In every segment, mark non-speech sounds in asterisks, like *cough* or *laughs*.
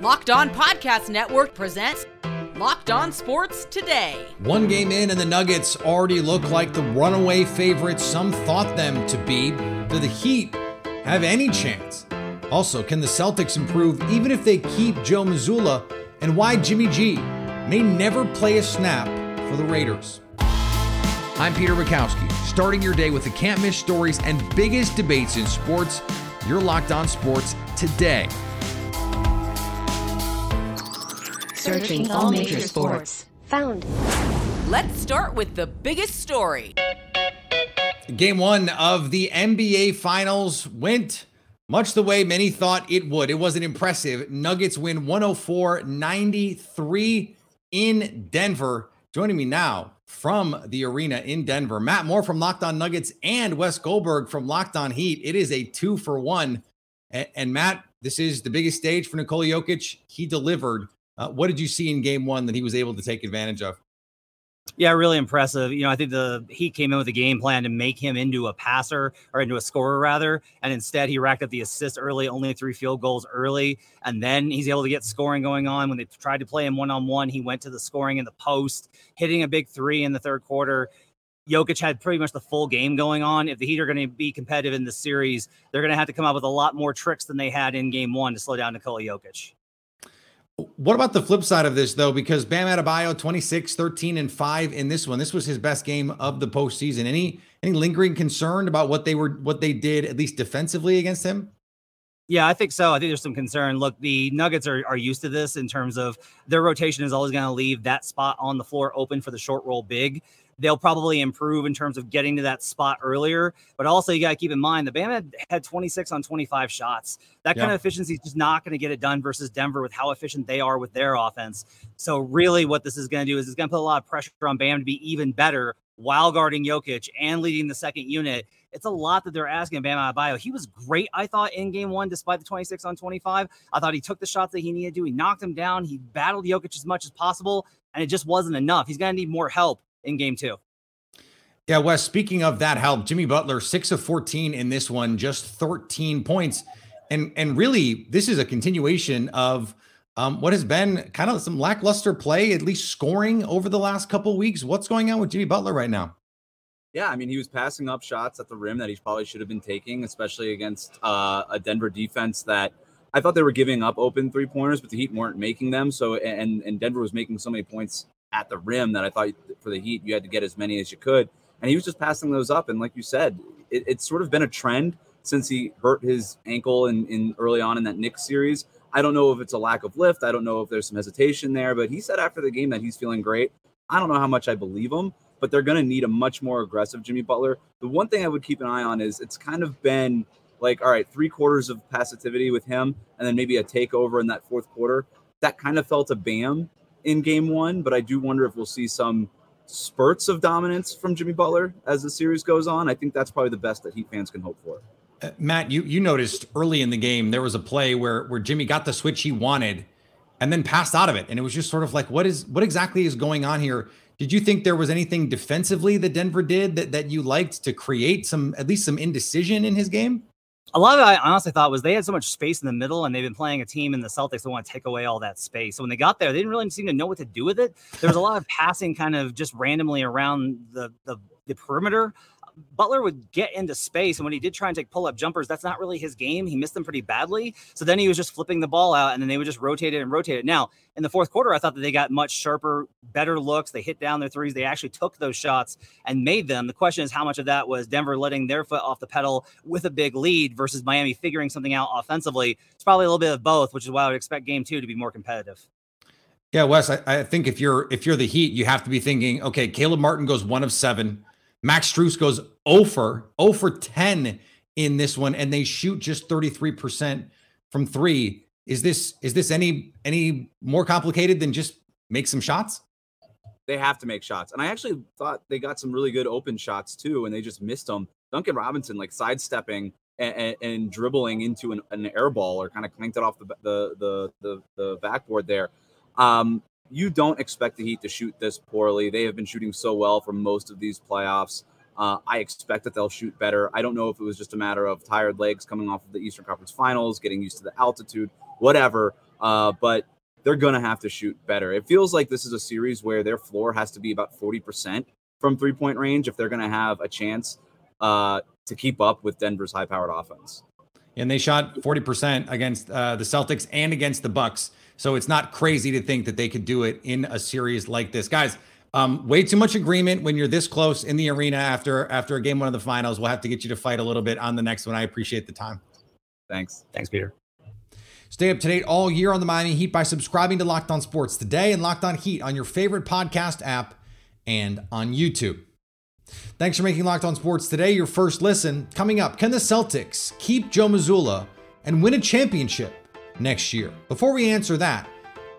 Locked On Podcast Network presents Locked On Sports Today. One game in, and the Nuggets already look like the runaway favorites some thought them to be. Do the Heat have any chance? Also, can the Celtics improve even if they keep Joe Mazzulla? And why Jimmy G may never play a snap for the Raiders? I'm Peter Bukowski, starting your day with the can't miss stories and biggest debates in sports. You're locked on sports today. Searching all major sports. Found. Let's start with the biggest story. Game one of the NBA Finals went much the way many thought it would. It was an impressive Nuggets win 104 93 in Denver. Joining me now from the arena in Denver, Matt Moore from Locked On Nuggets and Wes Goldberg from Locked On Heat. It is a two for one. And, Matt, this is the biggest stage for Nikola Jokic. He delivered. Uh, what did you see in game one that he was able to take advantage of? Yeah, really impressive. You know, I think the Heat came in with a game plan to make him into a passer or into a scorer rather, and instead he racked up the assists early, only three field goals early, and then he's able to get scoring going on. When they tried to play him one on one, he went to the scoring in the post, hitting a big three in the third quarter. Jokic had pretty much the full game going on. If the Heat are going to be competitive in the series, they're going to have to come up with a lot more tricks than they had in game one to slow down Nikola Jokic. What about the flip side of this, though? Because Bam Adebayo, 26, 13, and 5 in this one. This was his best game of the postseason. Any any lingering concern about what they were what they did, at least defensively against him? Yeah, I think so. I think there's some concern. Look, the Nuggets are, are used to this in terms of their rotation is always going to leave that spot on the floor open for the short roll big they'll probably improve in terms of getting to that spot earlier. But also, you got to keep in mind the Bama had, had 26 on 25 shots. That kind of efficiency is just not going to get it done versus Denver with how efficient they are with their offense. So, really, what this is going to do is it's going to put a lot of pressure on Bam to be even better while guarding Jokic and leading the second unit. It's a lot that they're asking of Bam Adebayo. He was great, I thought, in game one, despite the 26 on 25. I thought he took the shots that he needed to. He knocked him down. He battled Jokic as much as possible, and it just wasn't enough. He's going to need more help in game two. Yeah, Wes, speaking of that help, Jimmy Butler, six of 14 in this one, just 13 points. And and really, this is a continuation of um, what has been kind of some lackluster play, at least scoring over the last couple weeks. What's going on with Jimmy Butler right now? Yeah, I mean, he was passing up shots at the rim that he probably should have been taking, especially against uh, a Denver defense that I thought they were giving up open three pointers, but the Heat weren't making them. So, and and Denver was making so many points at the rim that I thought for the Heat you had to get as many as you could and he was just passing those up. And like you said, it, it's sort of been a trend since he hurt his ankle in, in early on in that Knicks series. I don't know if it's a lack of lift. I don't know if there's some hesitation there, but he said after the game that he's feeling great. I don't know how much I believe him, but they're going to need a much more aggressive Jimmy Butler. The one thing I would keep an eye on is it's kind of been like, all right, three quarters of passivity with him, and then maybe a takeover in that fourth quarter. That kind of felt a bam in game one, but I do wonder if we'll see some spurts of dominance from Jimmy Butler as the series goes on. I think that's probably the best that Heat fans can hope for. Uh, Matt, you you noticed early in the game there was a play where where Jimmy got the switch he wanted and then passed out of it and it was just sort of like what is what exactly is going on here? Did you think there was anything defensively that Denver did that that you liked to create some at least some indecision in his game? A lot of it I honestly thought was they had so much space in the middle and they've been playing a team in the Celtics that want to take away all that space. So when they got there, they didn't really seem to know what to do with it. There was a lot of passing kind of just randomly around the, the, the perimeter. Butler would get into space, and when he did try and take pull up jumpers, that's not really his game. He missed them pretty badly. So then he was just flipping the ball out, and then they would just rotate it and rotate it. Now, in the fourth quarter, I thought that they got much sharper, better looks. They hit down their threes. They actually took those shots and made them. The question is how much of that was Denver letting their foot off the pedal with a big lead versus Miami figuring something out offensively? It's probably a little bit of both, which is why I would expect game two to be more competitive. Yeah, Wes, I, I think if you're if you're the Heat, you have to be thinking, okay, Caleb Martin goes one of seven. Max Strus goes 0 for 0 for 10 in this one, and they shoot just 33% from three. Is this is this any any more complicated than just make some shots? They have to make shots. And I actually thought they got some really good open shots too, and they just missed them. Duncan Robinson like sidestepping and, and, and dribbling into an, an, air ball or kind of clanked it off the the the the, the backboard there. Um, you don't expect the Heat to shoot this poorly. They have been shooting so well for most of these playoffs. Uh, I expect that they'll shoot better. I don't know if it was just a matter of tired legs coming off of the Eastern Conference Finals, getting used to the altitude, whatever. Uh, but they're going to have to shoot better. It feels like this is a series where their floor has to be about 40% from three point range if they're going to have a chance uh, to keep up with Denver's high powered offense. And they shot 40% against uh, the Celtics and against the Bucks. So it's not crazy to think that they could do it in a series like this. Guys, um, way too much agreement when you're this close in the arena after after a game one of the finals. We'll have to get you to fight a little bit on the next one. I appreciate the time. Thanks. Thanks, Peter. Stay up to date all year on the Miami Heat by subscribing to Locked On Sports today and Locked On Heat on your favorite podcast app and on YouTube. Thanks for making Locked On Sports today your first listen. Coming up, can the Celtics keep Joe Mazzulla and win a championship next year? Before we answer that,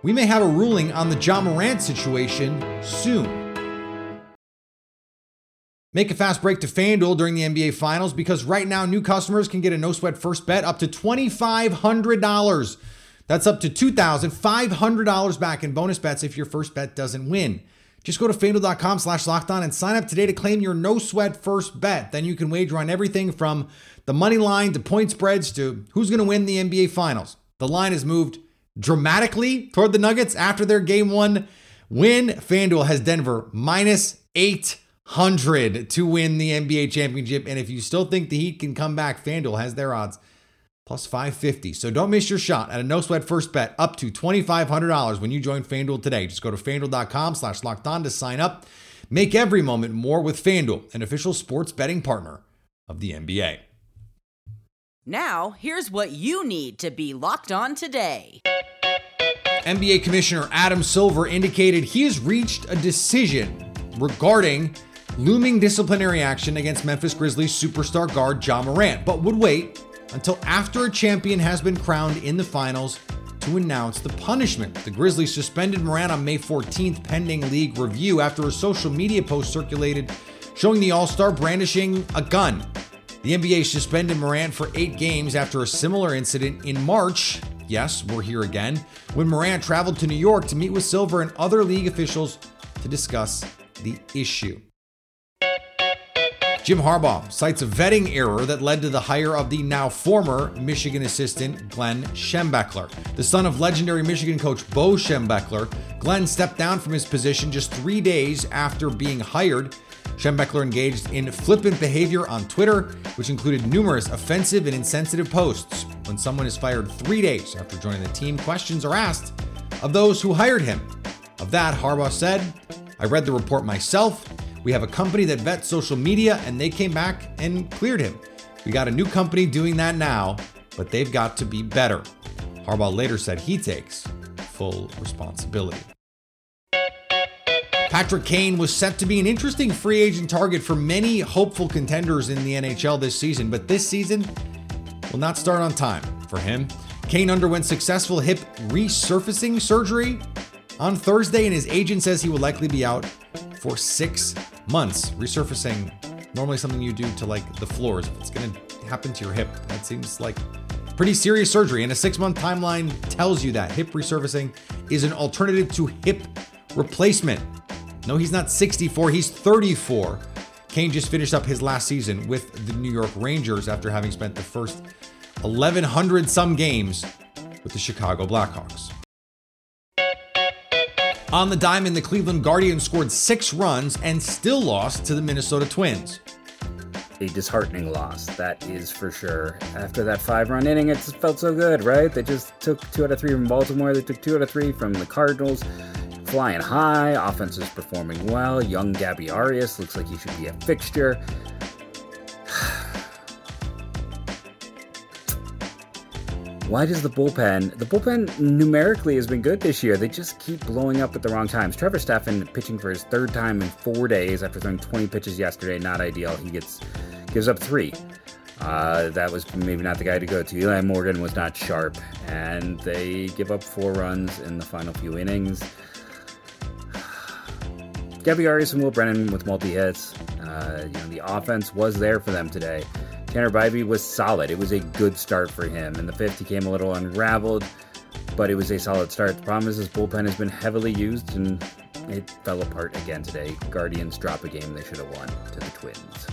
we may have a ruling on the Ja Morant situation soon. Make a fast break to FanDuel during the NBA Finals because right now new customers can get a no sweat first bet up to $2,500. That's up to $2,500 back in bonus bets if your first bet doesn't win. Just go to fanduel.com slash locked on and sign up today to claim your no sweat first bet. Then you can wager on everything from the money line to point spreads to who's going to win the NBA Finals. The line has moved dramatically toward the Nuggets after their game one win. FanDuel has Denver minus 800 to win the NBA championship. And if you still think the Heat can come back, FanDuel has their odds plus 550. So don't miss your shot at a no sweat first bet up to $2,500 when you join FanDuel today. Just go to fanduel.com slash locked on to sign up. Make every moment more with FanDuel, an official sports betting partner of the NBA. Now, here's what you need to be locked on today. NBA Commissioner Adam Silver indicated he has reached a decision regarding looming disciplinary action against Memphis Grizzlies superstar guard Ja Morant, but would wait until after a champion has been crowned in the finals to announce the punishment. The Grizzlies suspended Morant on May 14th pending league review after a social media post circulated showing the All Star brandishing a gun. The NBA suspended Morant for eight games after a similar incident in March. Yes, we're here again. When Morant traveled to New York to meet with Silver and other league officials to discuss the issue. Jim Harbaugh cites a vetting error that led to the hire of the now former Michigan assistant Glenn Schembechler. The son of legendary Michigan coach Bo Schembechler, Glenn stepped down from his position just three days after being hired. Schembechler engaged in flippant behavior on Twitter, which included numerous offensive and insensitive posts. When someone is fired three days after joining the team, questions are asked of those who hired him. Of that, Harbaugh said, I read the report myself. We have a company that vets social media, and they came back and cleared him. We got a new company doing that now, but they've got to be better. Harbaugh later said he takes full responsibility. Patrick Kane was set to be an interesting free agent target for many hopeful contenders in the NHL this season, but this season will not start on time for him. Kane underwent successful hip resurfacing surgery on Thursday, and his agent says he will likely be out for six months. Resurfacing, normally something you do to like the floors. If it's going to happen to your hip, that seems like pretty serious surgery. And a six month timeline tells you that hip resurfacing is an alternative to hip replacement. No, he's not 64, he's 34. Kane just finished up his last season with the New York Rangers after having spent the first 1,100 some games with the Chicago Blackhawks. On the diamond, the Cleveland Guardians scored six runs and still lost to the Minnesota Twins. A disheartening loss, that is for sure. After that five run inning, it felt so good, right? They just took two out of three from Baltimore, they took two out of three from the Cardinals. Flying high, offense is performing well. Young Gabby Arias looks like he should be a fixture. *sighs* Why does the bullpen? The bullpen numerically has been good this year. They just keep blowing up at the wrong times. Trevor Stephan pitching for his third time in four days after throwing 20 pitches yesterday. Not ideal. He gets gives up three. Uh, that was maybe not the guy to go to. Eli Morgan was not sharp, and they give up four runs in the final few innings. Gabby Arias and Will Brennan with multi hits. Uh, you know the offense was there for them today. Tanner Bibee was solid. It was a good start for him. In the fifth, he came a little unraveled, but it was a solid start. The problem is his bullpen has been heavily used, and it fell apart again today. Guardians drop a game they should have won to the Twins.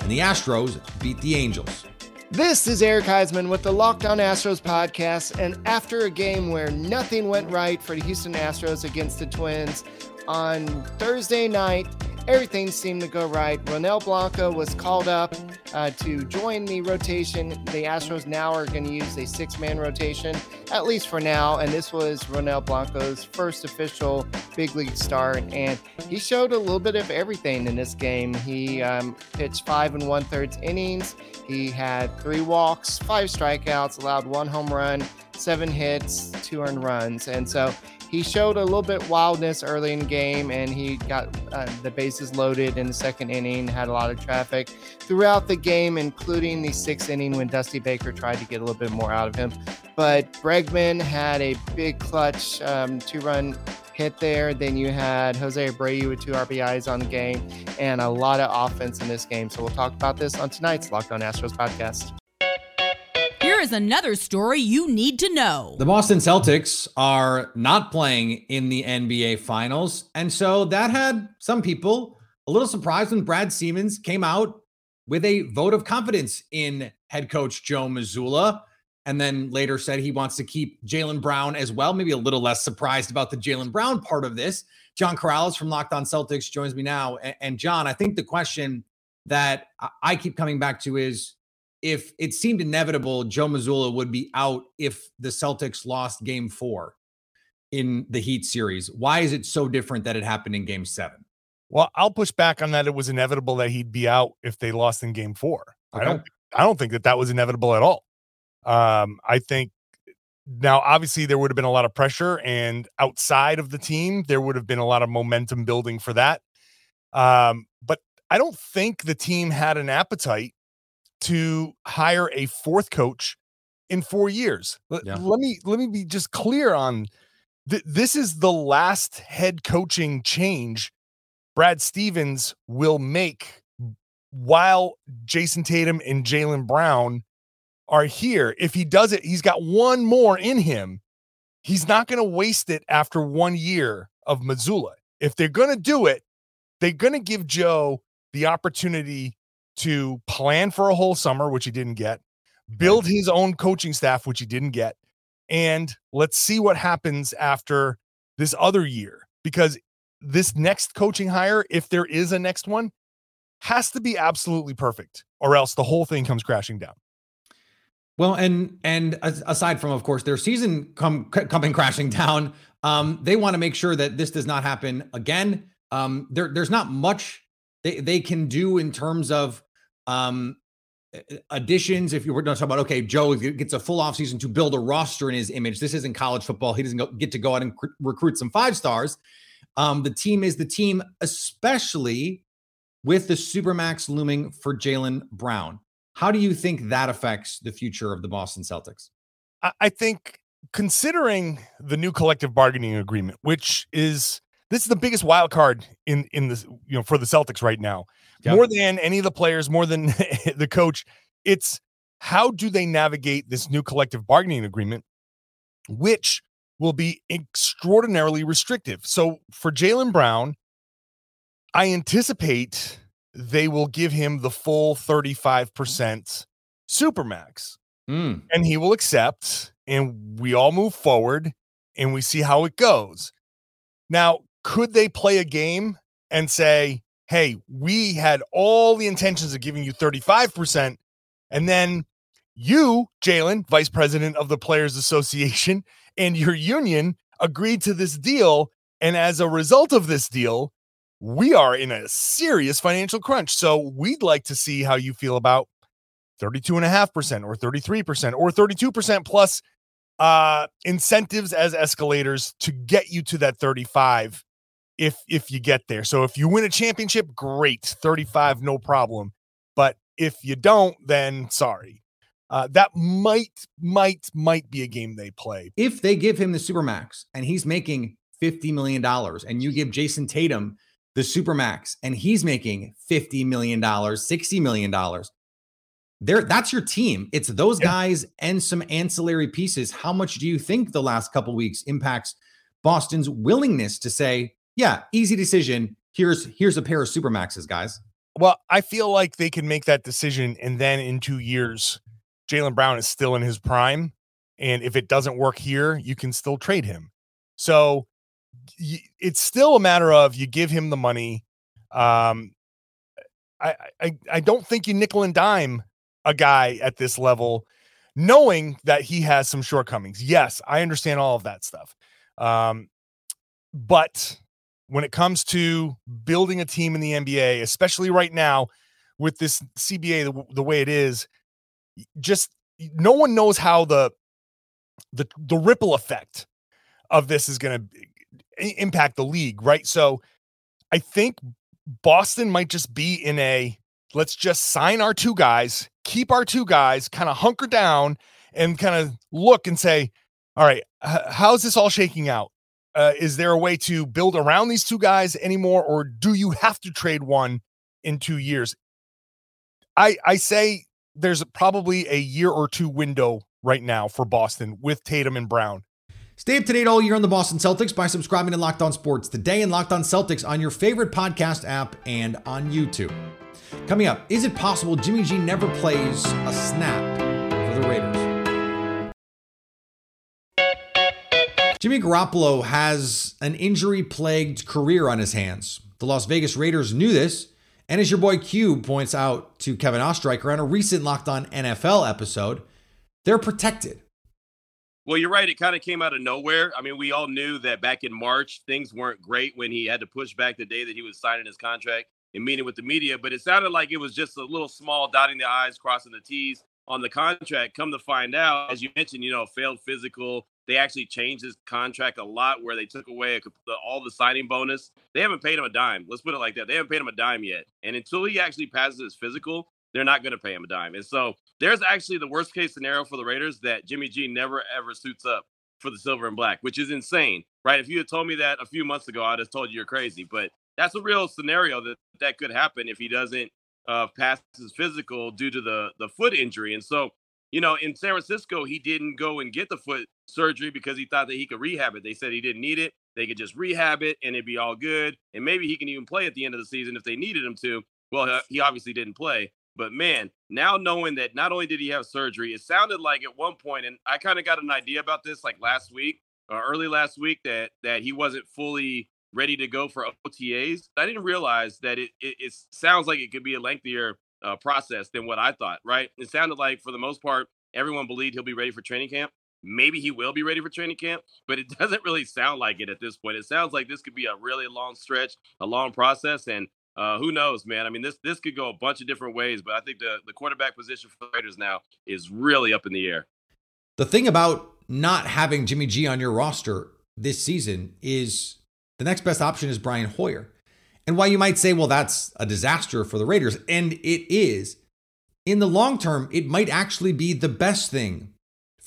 And the Astros beat the Angels. This is Eric Heisman with the Locked On Astros podcast. And after a game where nothing went right for the Houston Astros against the Twins on Thursday night, everything seemed to go right. Ronel Blanco was called up uh, to join the rotation. The Astros now are going to use a six man rotation, at least for now. And this was Ronel Blanco's first official big league start. And he showed a little bit of everything in this game. He um, pitched five and one thirds innings. He had three walks, five strikeouts, allowed one home run, seven hits, two earned runs. And so he showed a little bit wildness early in game and he got uh, the bases loaded in the second inning had a lot of traffic throughout the game including the sixth inning when dusty baker tried to get a little bit more out of him. But bregman had a big clutch um, two run hit there. Then you had jose abreu with two rbis on the game and a lot of offense in this game. So we'll talk about this on tonight's locked on astros podcast is another story you need to know. The Boston Celtics are not playing in the NBA Finals. And so that had some people a little surprised when Brad Stevens came out with a vote of confidence in head coach Joe Mazzulla. And then later said he wants to keep Jaylen Brown as well. Maybe a little less surprised about the Jaylen Brown part of this. John Karalis from Locked On Celtics joins me now. And John, I think the question that I keep coming back to is if it seemed inevitable Joe Mazzulla would be out if the Celtics lost game four in the Heat series. Why is it so different that it happened in game seven? Well, I'll push back on that. It was inevitable that he'd be out if they lost in game four. Okay. I don't I don't think that that was inevitable at all. Um, I think now obviously there would have been a lot of pressure and outside of the team there would have been a lot of momentum building for that. Um, but I don't think the team had an appetite to hire a fourth coach in four years. Let, yeah. let me let me be just clear on th- this is the last head coaching change Brad Stevens will make while Jayson Tatum and Jaylen Brown are here. If he does it, he's got one more in him. He's not going to waste it after one year of Mazzulla. If they're going to do it, they're going to give Joe the opportunity to plan for a whole summer, which he didn't get, build his own coaching staff, which he didn't get, and let's see what happens after this other year. Because this next coaching hire, if there is a next one, has to be absolutely perfect, or else the whole thing comes crashing down. Well, and and aside from, of course, their season come coming crashing down, um, they want to make sure that this does not happen again. Um, there, there's not much they they can do in terms of um, additions. If you were to talk about, okay, Joe gets a full offseason to build a roster in his image. This isn't college football. He doesn't get to go out and cr- recruit some five stars. Um, the team is the team, especially with the supermax looming for Jaylen Brown. How do you think that affects the future of the Boston Celtics? I think considering the new collective bargaining agreement, which is this is the biggest wild card in in the you know for the Celtics right now. Yep. More than any of the players, more than *laughs* the coach, it's how do they navigate this new collective bargaining agreement, which will be extraordinarily restrictive. So for Jaylen Brown, I anticipate they will give him the full 35% supermax. Mm. And he will accept, and we all move forward and we see how it goes. Now, could they play a game and say, hey, we had all the intentions of giving you 35%. And then you, Jaylen, vice president of the Players Association, *laughs* and your union agreed to this deal. And as a result of this deal, we are in a serious financial crunch. So we'd like to see how you feel about 32.5% or 33% or 32% plus uh, incentives as escalators to get you to that 35 if if you get there. So if you win a championship, great, 35 no problem. But if you don't, then sorry. Uh, that might might might be a game they play. If they give him the supermax and he's making 50 million dollars and you give Jayson Tatum the supermax and he's making 50 million dollars, 60 million dollars. There that's your team. It's those guys and some ancillary pieces. How much do you think the last couple weeks impacts Boston's willingness to say, yeah, easy decision. Here's here's a pair of supermaxes, guys. Well, I feel like they can make that decision, and then in two years, Jaylen Brown is still in his prime. And if it doesn't work here, you can still trade him. So it's still a matter of you give him the money. Um, I, I, I don't think you nickel and dime a guy at this level, knowing that he has some shortcomings. Yes, I understand all of that stuff. Um, but when it comes to building a team in the NBA, especially right now with this CBA the, the way it is, just no one knows how the the the ripple effect of this is going to impact the league, right? So I think Boston might just be in a let's just sign our two guys, keep our two guys, kind of hunker down and kind of look and say, all right, how's this all shaking out? Uh, is there a way to build around these two guys anymore, or do you have to trade one in two years? I I say there's probably a year or two window right now for Boston with Tatum and Brown. Stay up to date all year on the Boston Celtics by subscribing to Locked On Sports today and Locked On Celtics on your favorite podcast app and on YouTube. Coming up, is it possible Jimmy G never plays a snap for the Raiders? Jimmy Garoppolo has an injury plagued career on his hands. The Las Vegas Raiders knew this, and as your boy Q points out to Kevin Ostreicher on a recent Locked On NFL episode, they're protected. Well, you're right. It kind of came out of nowhere. I mean, we all knew that back in March, things weren't great when he had to push back the day that he was signing his contract and meeting with the media, but it sounded like it was just a little small dotting the I's, crossing the T's on the contract. Come to find out, as you mentioned, you know, failed physical, they actually changed his contract a lot where they took away a, all the signing bonus. They haven't paid him a dime. Let's put it like that. They haven't paid him a dime yet. And until he actually passes his physical, they're not going to pay him a dime. And so there's actually the worst case scenario for the Raiders that Jimmy G never ever suits up for the silver and black, which is insane, right? If you had told me that a few months ago, I'd have told you you're crazy. But that's a real scenario that that could happen if he doesn't uh, pass his physical due to the the foot injury. And so you know, in San Francisco, he didn't go and get the foot surgery because he thought that he could rehab it. They said he didn't need it. They could just rehab it and it'd be all good. And maybe he can even play at the end of the season if they needed him to. Well, he obviously didn't play. But man, now knowing that not only did he have surgery, it sounded like at one point, and I kind of got an idea about this like last week or early last week that that he wasn't fully ready to go for OTAs. I didn't realize that it, it, it sounds like it could be a lengthier uh, process than what I thought, right? It sounded like, for the most part, everyone believed he'll be ready for training camp. Maybe he will be ready for training camp, but it *laughs* doesn't really sound like it at this point. It sounds like this could be a really long stretch, a long process, and uh, who knows, man? I mean, this this could go a bunch of different ways, but I think the the quarterback position for the Raiders now is really up in the air. The thing about not having Jimmy G on your roster this season is the next best option is Brian Hoyer. And while you might say, well, that's a disaster for the Raiders, and it is, in the long term, it might actually be the best thing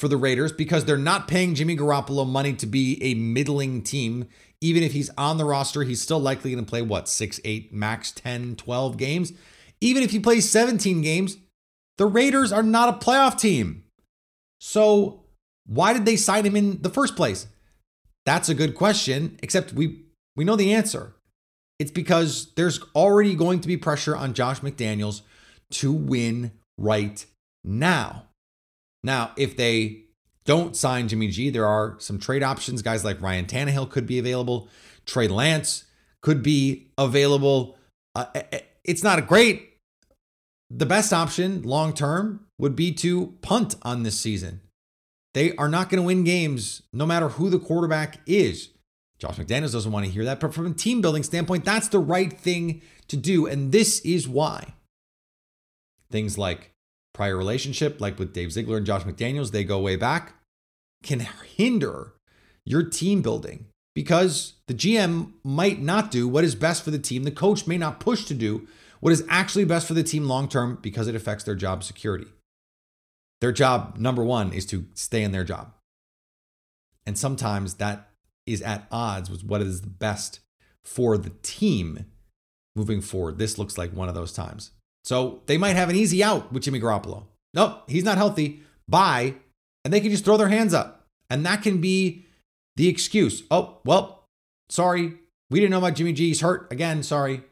for the Raiders because they're not paying Jimmy Garoppolo money to be a middling team. Even if he's on the roster, he's still likely going to play what, six, eight, max 10, 12 games. Even if he plays 17 games, the Raiders are not a playoff team. So why did they sign him in the first place? That's a good question, except we we know the answer. It's because there's already going to be pressure on Josh McDaniels to win right now. Now, if they don't sign Jimmy G, there are some trade options. Guys like Ryan Tannehill could be available. Trey Lance could be available. Uh, it's not a great. The best option long term would be to punt on this season. They are not going to win games no matter who the quarterback is. Josh McDaniels doesn't want to hear that, but from a team building standpoint, that's the right thing to do. And this is why things like prior relationship, like with Dave Ziegler and Josh McDaniels, they go way back, can hinder your team building because the GM might not do what is best for the team. The coach may not push to do what is actually best for the team long term because it affects their job security. Their job, number one, is to stay in their job. And sometimes that is at odds with what is the best for the team moving forward. This looks like one of those times. So they might have an easy out with Jimmy Garoppolo. Nope, he's not healthy. Bye. And they can just throw their hands up. And that can be the excuse. Oh, well, sorry. We didn't know about Jimmy G. He's hurt. Again, sorry.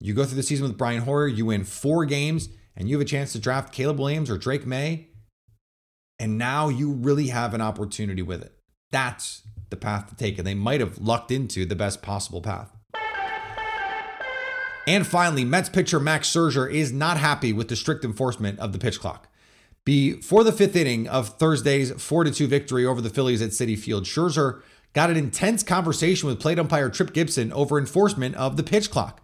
You go through the season with Brian Hoyer, you win four games, and you have a chance to draft Caleb Williams or Drake Maye. And now you really have an opportunity with it. That's the path to take. And they might have lucked into the best possible path. And finally, Mets pitcher Max Scherzer is not happy with the strict enforcement of the pitch clock. Before the fifth inning of Thursday's 4 2 victory over the Phillies at Citi Field, Scherzer got an intense conversation with plate umpire Tripp Gibson over enforcement of the pitch clock.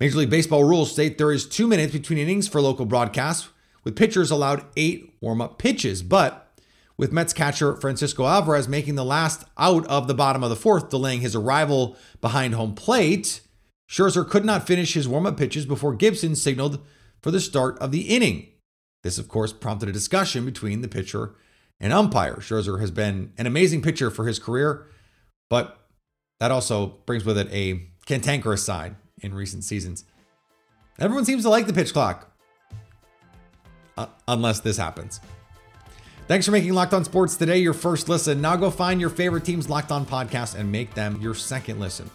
Major League Baseball rules state there is two minutes between innings for local broadcasts, with pitchers allowed eight warm up pitches. But with Mets catcher Francisco Alvarez making the last out of the bottom of the fourth, delaying his arrival behind home plate, Scherzer could not finish his warm up pitches before Gibson signaled for the start of the inning. This, of course, prompted a discussion between the pitcher and umpire. Scherzer has been an amazing pitcher for his career, but that also brings with it a cantankerous side in recent seasons. Everyone seems to like the pitch clock, uh, unless this happens. Thanks for making Locked On Sports today your first listen. Now go find your favorite team's Locked On podcast and make them your second listen.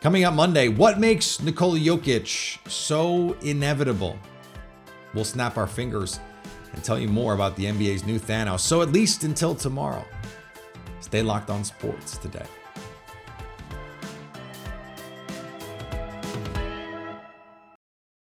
Coming up Monday, what makes Nikola Jokic so inevitable? We'll snap our fingers and tell you more about the NBA's new Thanos. So at least until tomorrow, stay locked on sports today.